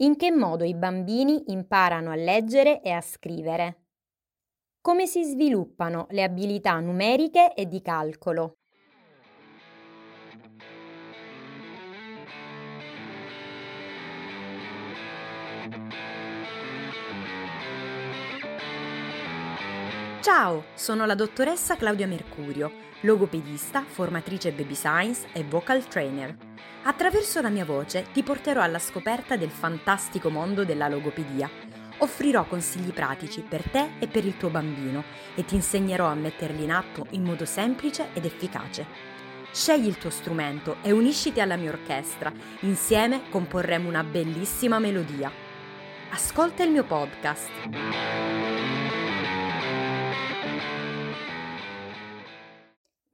In che modo i bambini imparano a leggere e a scrivere? Come si sviluppano le abilità numeriche e di calcolo? Ciao, sono la dottoressa Claudia Mercurio, logopedista, formatrice baby science e vocal trainer. Attraverso la mia voce ti porterò alla scoperta del fantastico mondo della logopedia. Offrirò consigli pratici per te e per il tuo bambino e ti insegnerò a metterli in atto in modo semplice ed efficace. Scegli il tuo strumento e unisciti alla mia orchestra. Insieme comporremo una bellissima melodia. Ascolta il mio podcast.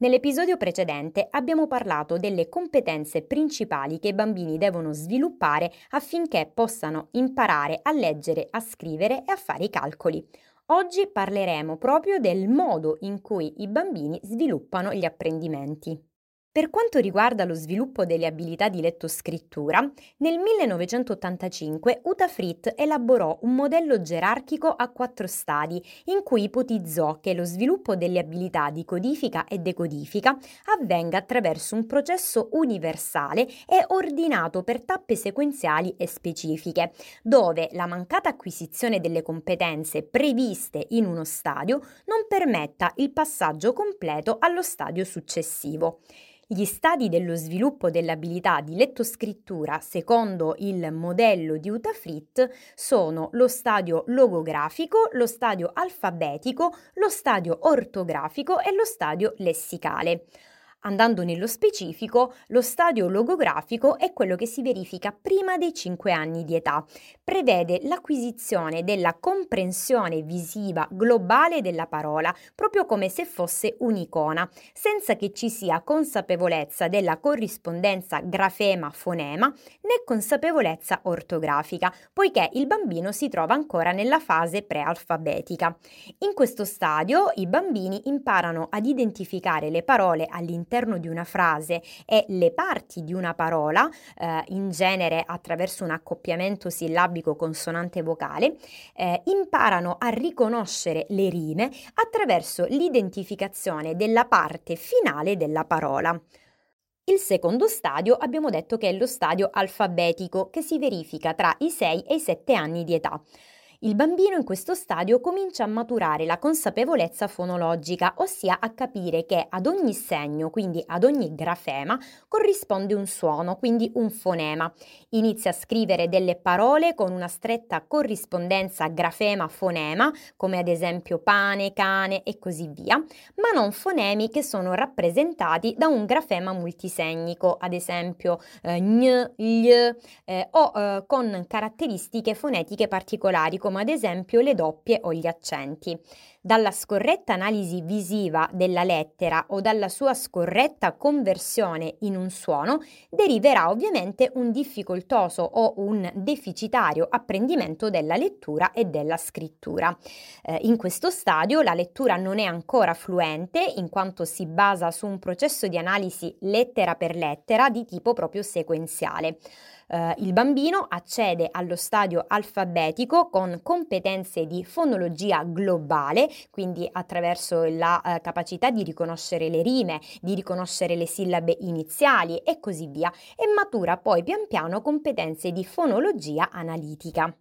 Nell'episodio precedente abbiamo parlato delle competenze principali che i bambini devono sviluppare affinché possano imparare a leggere, a scrivere e a fare i calcoli. Oggi parleremo proprio del modo in cui i bambini sviluppano gli apprendimenti. Per quanto riguarda lo sviluppo delle abilità di lettoscrittura, nel 1985 Uta Fritt elaborò un modello gerarchico a quattro stadi in cui ipotizzò che lo sviluppo delle abilità di codifica e decodifica avvenga attraverso un processo universale e ordinato per tappe sequenziali e specifiche, dove la mancata acquisizione delle competenze previste in uno stadio non permetta il passaggio completo allo stadio successivo. Gli stadi dello sviluppo dell'abilità di lettoscrittura secondo il modello di Uta Fritt sono lo stadio logografico, lo stadio alfabetico, lo stadio ortografico e lo stadio lessicale. Andando nello specifico, lo stadio logografico è quello che si verifica prima dei 5 anni di età. Prevede l'acquisizione della comprensione visiva globale della parola, proprio come se fosse un'icona, senza che ci sia consapevolezza della corrispondenza grafema-fonema né consapevolezza ortografica, poiché il bambino si trova ancora nella fase prealfabetica. In questo stadio i bambini imparano ad identificare le parole all'interno all'interno di una frase e le parti di una parola, eh, in genere attraverso un accoppiamento sillabico consonante-vocale, eh, imparano a riconoscere le rime attraverso l'identificazione della parte finale della parola. Il secondo stadio abbiamo detto che è lo stadio alfabetico che si verifica tra i 6 e i 7 anni di età. Il bambino in questo stadio comincia a maturare la consapevolezza fonologica, ossia a capire che ad ogni segno, quindi ad ogni grafema, corrisponde un suono, quindi un fonema. Inizia a scrivere delle parole con una stretta corrispondenza grafema-fonema, come ad esempio pane, cane e così via, ma non fonemi che sono rappresentati da un grafema multisegnico, ad esempio eh, gn, gli, eh, o eh, con caratteristiche fonetiche particolari come come ad esempio le doppie o gli accenti. Dalla scorretta analisi visiva della lettera o dalla sua scorretta conversione in un suono deriverà ovviamente un difficoltoso o un deficitario apprendimento della lettura e della scrittura. Eh, in questo stadio la lettura non è ancora fluente in quanto si basa su un processo di analisi lettera per lettera di tipo proprio sequenziale eh, il bambino accede allo stadio alfabetico con competenze di fonologia globale, quindi attraverso la eh, capacità di riconoscere le rime, di riconoscere le sillabe iniziali e così via, e matura poi pian piano competenze di fonologia analitica.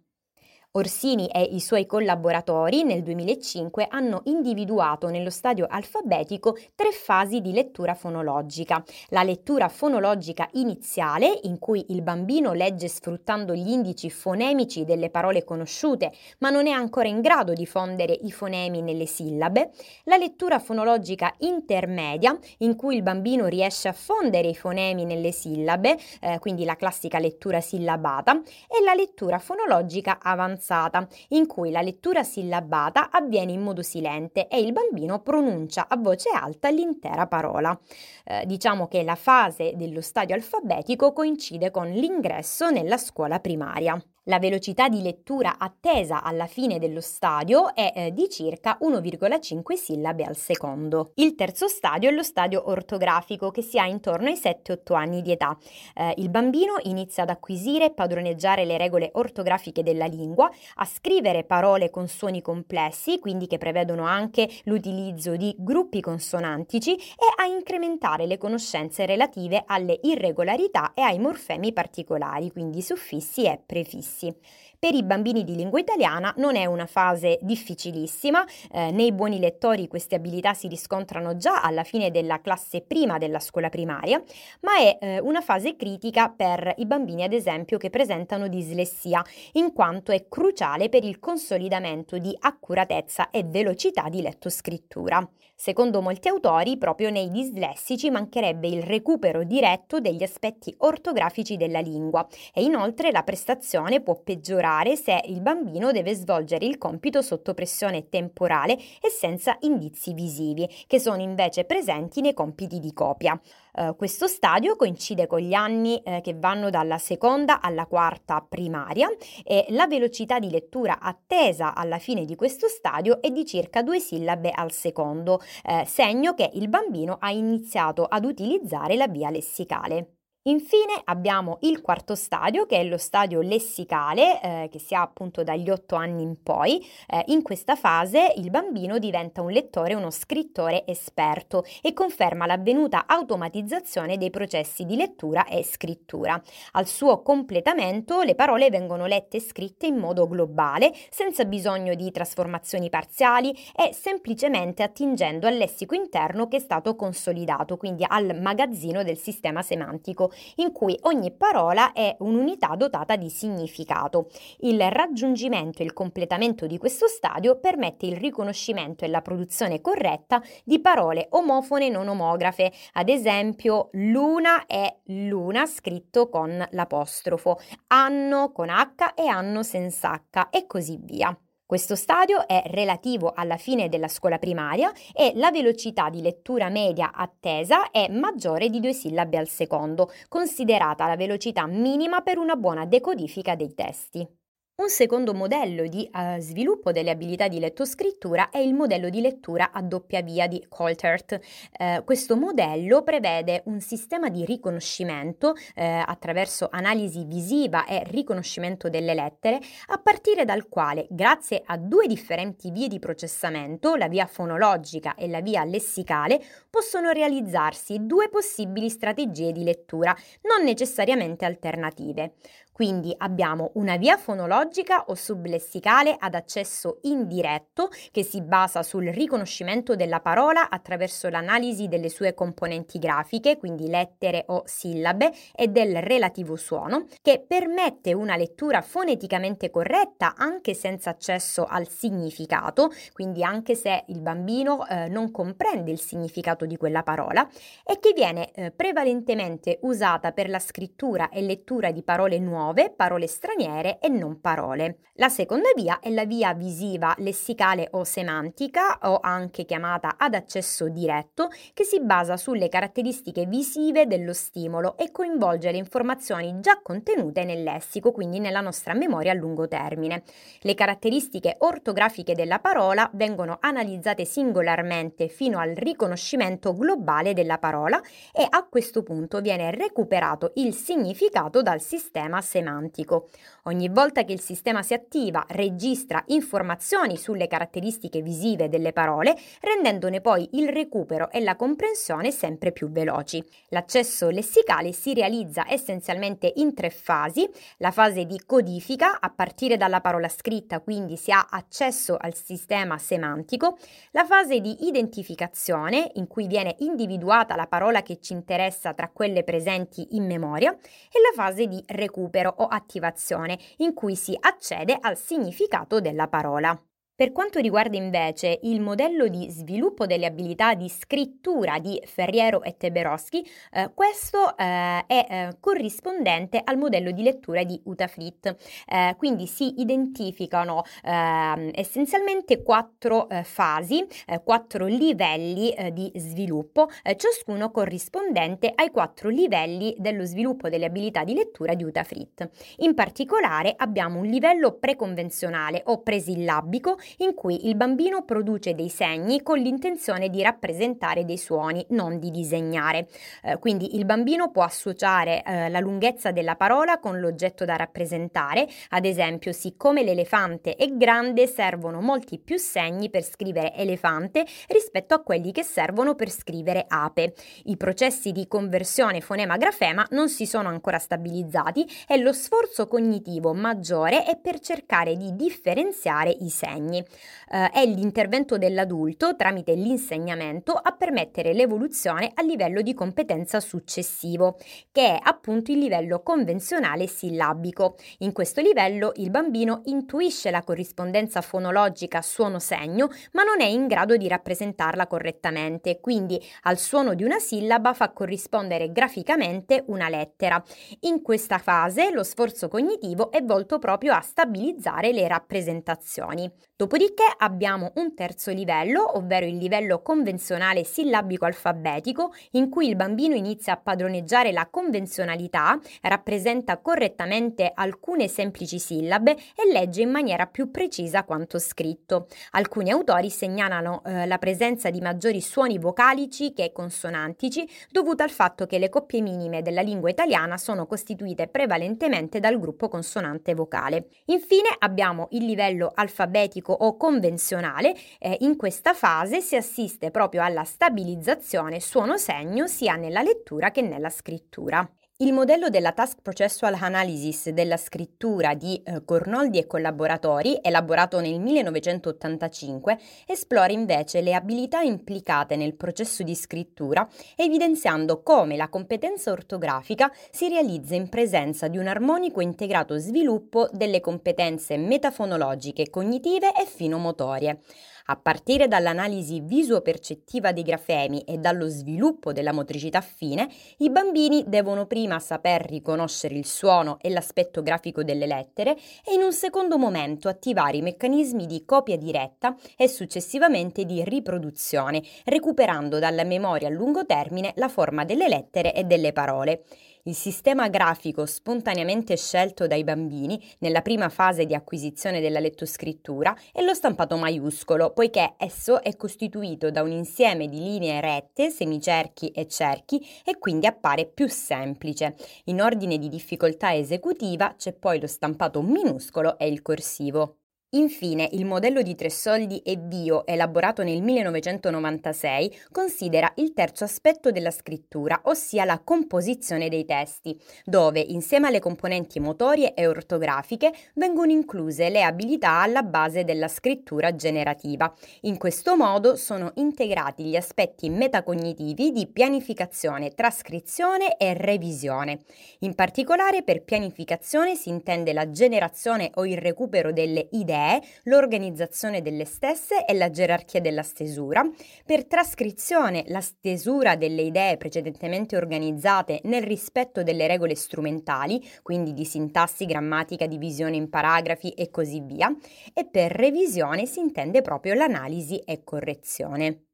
Orsini e i suoi collaboratori nel 2005 hanno individuato nello stadio alfabetico tre fasi di lettura fonologica. La lettura fonologica iniziale, in cui il bambino legge sfruttando gli indici fonemici delle parole conosciute, ma non è ancora in grado di fondere i fonemi nelle sillabe. La lettura fonologica intermedia, in cui il bambino riesce a fondere i fonemi nelle sillabe, eh, quindi la classica lettura sillabata, e la lettura fonologica avanzata avanzata, in cui la lettura sillabata avviene in modo silente e il bambino pronuncia a voce alta l'intera parola. Eh, diciamo che la fase dello stadio alfabetico coincide con l'ingresso nella scuola primaria. La velocità di lettura attesa alla fine dello stadio è eh, di circa 1,5 sillabe al secondo. Il terzo stadio è lo stadio ortografico che si ha intorno ai 7-8 anni di età. Eh, il bambino inizia ad acquisire e padroneggiare le regole ortografiche della lingua, a scrivere parole con suoni complessi, quindi che prevedono anche l'utilizzo di gruppi consonantici e a incrementare le conoscenze relative alle irregolarità e ai morfemi particolari, quindi suffissi e prefissi stessi. Per i bambini di lingua italiana non è una fase difficilissima, eh, nei buoni lettori queste abilità si riscontrano già alla fine della classe prima della scuola primaria, ma è eh, una fase critica per i bambini ad esempio che presentano dislessia, in quanto è cruciale per il consolidamento di accuratezza e velocità di letto-scrittura. Secondo molti autori, proprio nei dislessici mancherebbe il recupero diretto degli aspetti ortografici della lingua e inoltre la prestazione può peggiorare se il bambino deve svolgere il compito sotto pressione temporale e senza indizi visivi, che sono invece presenti nei compiti di copia. Uh, questo stadio coincide con gli anni eh, che vanno dalla seconda alla quarta primaria e la velocità di lettura attesa alla fine di questo stadio è di circa due sillabe al secondo, eh, segno che il bambino ha iniziato ad utilizzare la via lessicale. Infine abbiamo il quarto stadio che è lo stadio lessicale eh, che si ha appunto dagli 8 anni in poi. Eh, in questa fase il bambino diventa un lettore, uno scrittore esperto e conferma l'avvenuta automatizzazione dei processi di lettura e scrittura. Al suo completamento le parole vengono lette e scritte in modo globale, senza bisogno di trasformazioni parziali e semplicemente attingendo al lessico interno che è stato consolidato, quindi al magazzino del sistema semantico in cui ogni parola è un'unità dotata di significato. Il raggiungimento e il completamento di questo stadio permette il riconoscimento e la produzione corretta di parole omofone non omografe, ad esempio luna è luna scritto con l'apostrofo, anno con H e anno senza H e così via. Questo stadio è relativo alla fine della scuola primaria e la velocità di lettura media attesa è maggiore di due sillabe al secondo, considerata la velocità minima per una buona decodifica dei testi. Un secondo modello di uh, sviluppo delle abilità di lettoscrittura è il modello di lettura a doppia via di Coltert. Uh, questo modello prevede un sistema di riconoscimento uh, attraverso analisi visiva e riconoscimento delle lettere, a partire dal quale, grazie a due differenti vie di processamento, la via fonologica e la via lessicale, possono realizzarsi due possibili strategie di lettura, non necessariamente alternative. Quindi abbiamo una via fonologica o sublessicale ad accesso indiretto che si basa sul riconoscimento della parola attraverso l'analisi delle sue componenti grafiche, quindi lettere o sillabe, e del relativo suono, che permette una lettura foneticamente corretta anche senza accesso al significato, quindi anche se il bambino eh, non comprende il significato di quella parola, e che viene eh, prevalentemente usata per la scrittura e lettura di parole nuove, parole straniere e non parole. La seconda via è la via visiva, lessicale o semantica, o anche chiamata ad accesso diretto, che si basa sulle caratteristiche visive dello stimolo e coinvolge le informazioni già contenute nel lessico, quindi nella nostra memoria a lungo termine. Le caratteristiche ortografiche della parola vengono analizzate singolarmente fino al riconoscimento globale della parola e a questo punto viene recuperato il significato dal sistema semantico. Ogni volta che il sistema si attiva, registra informazioni sulle caratteristiche visive delle parole, rendendone poi il recupero e la comprensione sempre più veloci. L'accesso lessicale si realizza essenzialmente in tre fasi. La fase di codifica, a partire dalla parola scritta, quindi si ha accesso al sistema semantico. La fase di identificazione, in cui viene individuata la parola che ci interessa tra quelle presenti in memoria. E la fase di recupero o attivazione in cui si accede al significato della parola. Per quanto riguarda invece il modello di sviluppo delle abilità di scrittura di Ferriero e Teberowski, eh, questo eh, è eh, corrispondente al modello di lettura di Uta Fritt. Eh, quindi si identificano ehm, essenzialmente quattro eh, fasi, quattro livelli di sviluppo, ciascuno corrispondente ai quattro livelli dello sviluppo delle abilità di lettura di Uta Fritt. In particolare abbiamo un livello preconvenzionale o presillabico in cui il bambino produce dei segni con l'intenzione di rappresentare dei suoni, non di disegnare. Eh, quindi il bambino può associare eh, la lunghezza della parola con l'oggetto da rappresentare, ad esempio, siccome l'elefante è grande, servono molti più segni per scrivere elefante rispetto a quelli che servono per scrivere ape. I processi di conversione fonema-grafema non si sono ancora stabilizzati e lo sforzo cognitivo maggiore è per cercare di differenziare i segni eh, è l'intervento dell'adulto tramite l'insegnamento a permettere l'evoluzione a livello di competenza successivo, che è appunto il livello convenzionale sillabico. In questo livello il bambino intuisce la corrispondenza fonologica suono-segno, ma non è in grado di rappresentarla correttamente, quindi al suono di una sillaba fa corrispondere graficamente una lettera. In questa fase lo sforzo cognitivo è volto proprio a stabilizzare le rappresentazioni. Dopodiché abbiamo un terzo livello, ovvero il livello convenzionale sillabico alfabetico, in cui il bambino inizia a padroneggiare la convenzionalità, rappresenta correttamente alcune semplici sillabe e legge in maniera più precisa quanto scritto. Alcuni autori segnalano eh, la presenza di maggiori suoni vocalici che consonantici, dovuto al fatto che le coppie minime della lingua italiana sono costituite prevalentemente dal gruppo consonante vocale. Infine abbiamo il livello alfabetico o convenzionale, eh, in questa fase si assiste proprio alla stabilizzazione suono-segno sia nella lettura che nella scrittura. Il modello della Task Processual Analysis della scrittura di eh, Cornoldi e collaboratori, elaborato nel 1985, esplora invece le abilità implicate nel processo di scrittura, evidenziando come la competenza ortografica si realizza in presenza di un armonico integrato sviluppo delle competenze metafonologiche, cognitive e finomotorie. A partire dall'analisi visuo-percettiva dei grafemi e dallo sviluppo della motricità fine, i bambini devono prima saper riconoscere il suono e l'aspetto grafico delle lettere e in un secondo momento attivare i meccanismi di copia diretta e successivamente di riproduzione, recuperando dalla memoria a lungo termine la forma delle lettere e delle parole. Il sistema grafico spontaneamente scelto dai bambini nella prima fase di acquisizione della lettoscrittura è lo stampato maiuscolo, poiché esso è costituito da un insieme di linee rette, semicerchi e cerchi e quindi appare più semplice. In ordine di difficoltà esecutiva c'è poi lo stampato minuscolo e il corsivo. Infine, il modello di tre soldi e bio, elaborato nel 1996, considera il terzo aspetto della scrittura, ossia la composizione dei testi, dove, insieme alle componenti motorie e ortografiche, vengono incluse le abilità alla base della scrittura generativa. In questo modo sono integrati gli aspetti metacognitivi di pianificazione, trascrizione e revisione. In particolare, per pianificazione si intende la generazione o il recupero delle idee idee, l'organizzazione delle stesse e la gerarchia della stesura. Per trascrizione, la stesura delle idee precedentemente organizzate nel rispetto delle regole strumentali, quindi di sintassi, grammatica, divisione in paragrafi e così via. E per revisione si intende proprio l'analisi e correzione.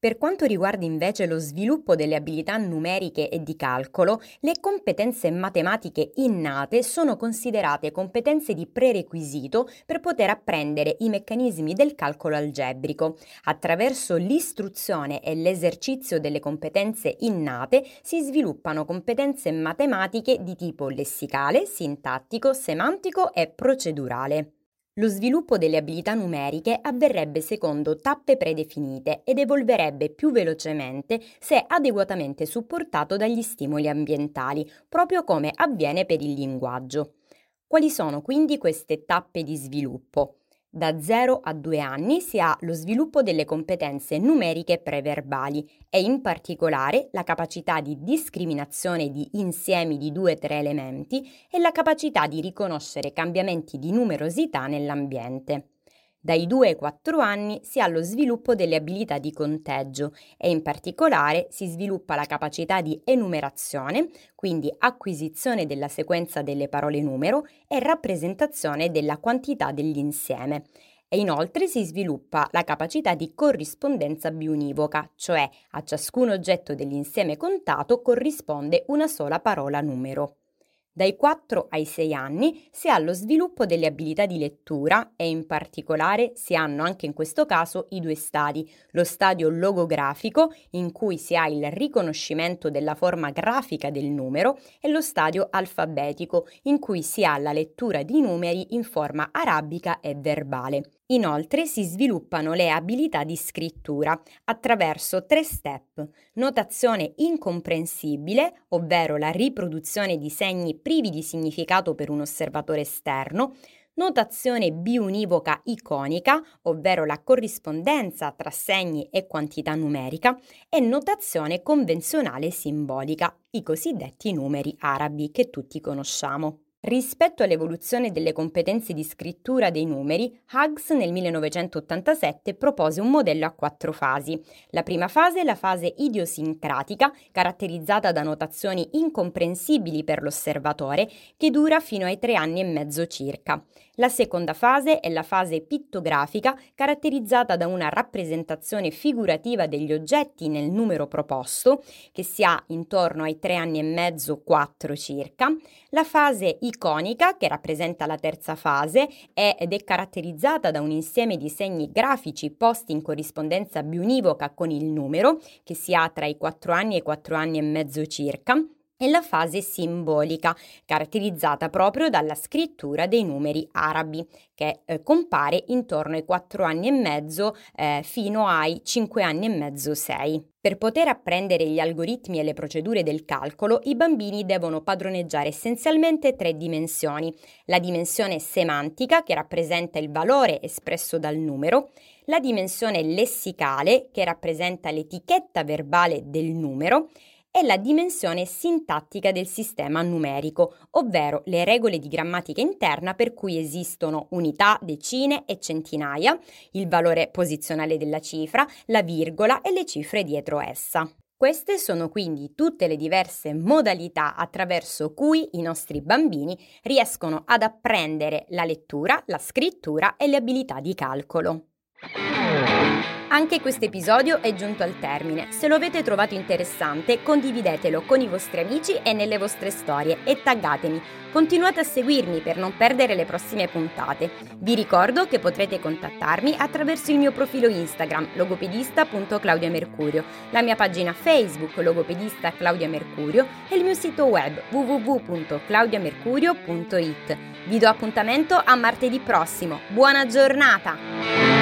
Per quanto riguarda invece lo sviluppo delle abilità numeriche e di calcolo, le competenze matematiche innate sono considerate competenze di prerequisito per poter apprendere i meccanismi del calcolo algebrico. Attraverso l'istruzione e l'esercizio delle competenze innate si sviluppano competenze matematiche di tipo lessicale, sintattico, semantico e procedurale. Lo sviluppo delle abilità numeriche avverrebbe secondo tappe predefinite ed evolverebbe più velocemente se adeguatamente supportato dagli stimoli ambientali, proprio come avviene per il linguaggio. Quali sono quindi queste tappe di sviluppo? Da 0 a 2 anni si ha lo sviluppo delle competenze numeriche preverbali e in particolare la capacità di discriminazione di insiemi di 2-3 elementi e la capacità di riconoscere cambiamenti di numerosità nell'ambiente. Dai 2 ai 4 anni si ha lo sviluppo delle abilità di conteggio e in particolare si sviluppa la capacità di enumerazione, quindi acquisizione della sequenza delle parole numero e rappresentazione della quantità dell'insieme. E inoltre si sviluppa la capacità di corrispondenza biunivoca, cioè a ciascun oggetto dell'insieme contato corrisponde una sola parola numero. Dai 4 ai 6 anni si ha lo sviluppo delle abilità di lettura e in particolare si hanno anche in questo caso i due stadi, lo stadio logografico in cui si ha il riconoscimento della forma grafica del numero e lo stadio alfabetico in cui si ha la lettura di numeri in forma arabica e verbale. Inoltre si sviluppano le abilità di scrittura attraverso tre step. Notazione incomprensibile, ovvero la riproduzione di segni privi di significato per un osservatore esterno, notazione biunivoca iconica, ovvero la corrispondenza tra segni e quantità numerica, e notazione convenzionale simbolica, i cosiddetti numeri arabi che tutti conosciamo. Rispetto all'evoluzione delle competenze di scrittura dei numeri, Hughes nel 1987 propose un modello a quattro fasi. La prima fase è la fase idiosincratica, caratterizzata da notazioni incomprensibili per l'osservatore, che dura fino ai tre anni e mezzo circa. La seconda fase è la fase pittografica, caratterizzata da una rappresentazione figurativa degli oggetti nel numero proposto, che si ha intorno ai tre anni e mezzo, quattro circa. La fase iconica, che rappresenta la terza fase, è, ed è caratterizzata da un insieme di segni grafici posti in corrispondenza biunivoca con il numero, che si ha tra i 4 anni e i 4 anni e mezzo circa e la fase simbolica, caratterizzata proprio dalla scrittura dei numeri arabi, che eh, compare intorno ai 4 anni e mezzo eh, fino ai 5 anni e mezzo 6. Per poter apprendere gli algoritmi e le procedure del calcolo, i bambini devono padroneggiare essenzialmente tre dimensioni. La dimensione semantica, che rappresenta il valore espresso dal numero, la dimensione lessicale, che rappresenta l'etichetta verbale del numero, è la dimensione sintattica del sistema numerico, ovvero le regole di grammatica interna per cui esistono unità, decine e centinaia, il valore posizionale della cifra, la virgola e le cifre dietro essa. Queste sono quindi tutte le diverse modalità attraverso cui i nostri bambini riescono ad apprendere la lettura, la scrittura e le abilità di calcolo. Anche questo episodio è giunto al termine. Se lo avete trovato interessante, condividetelo con i vostri amici e nelle vostre storie e taggatemi. Continuate a seguirmi per non perdere le prossime puntate. Vi ricordo che potrete contattarmi attraverso il mio profilo Instagram logopedista.claudiamercurio, la mia pagina Facebook logopedista Claudia Mercurio e il mio sito web www.claudiamercurio.it. Vi do appuntamento a martedì prossimo. Buona giornata!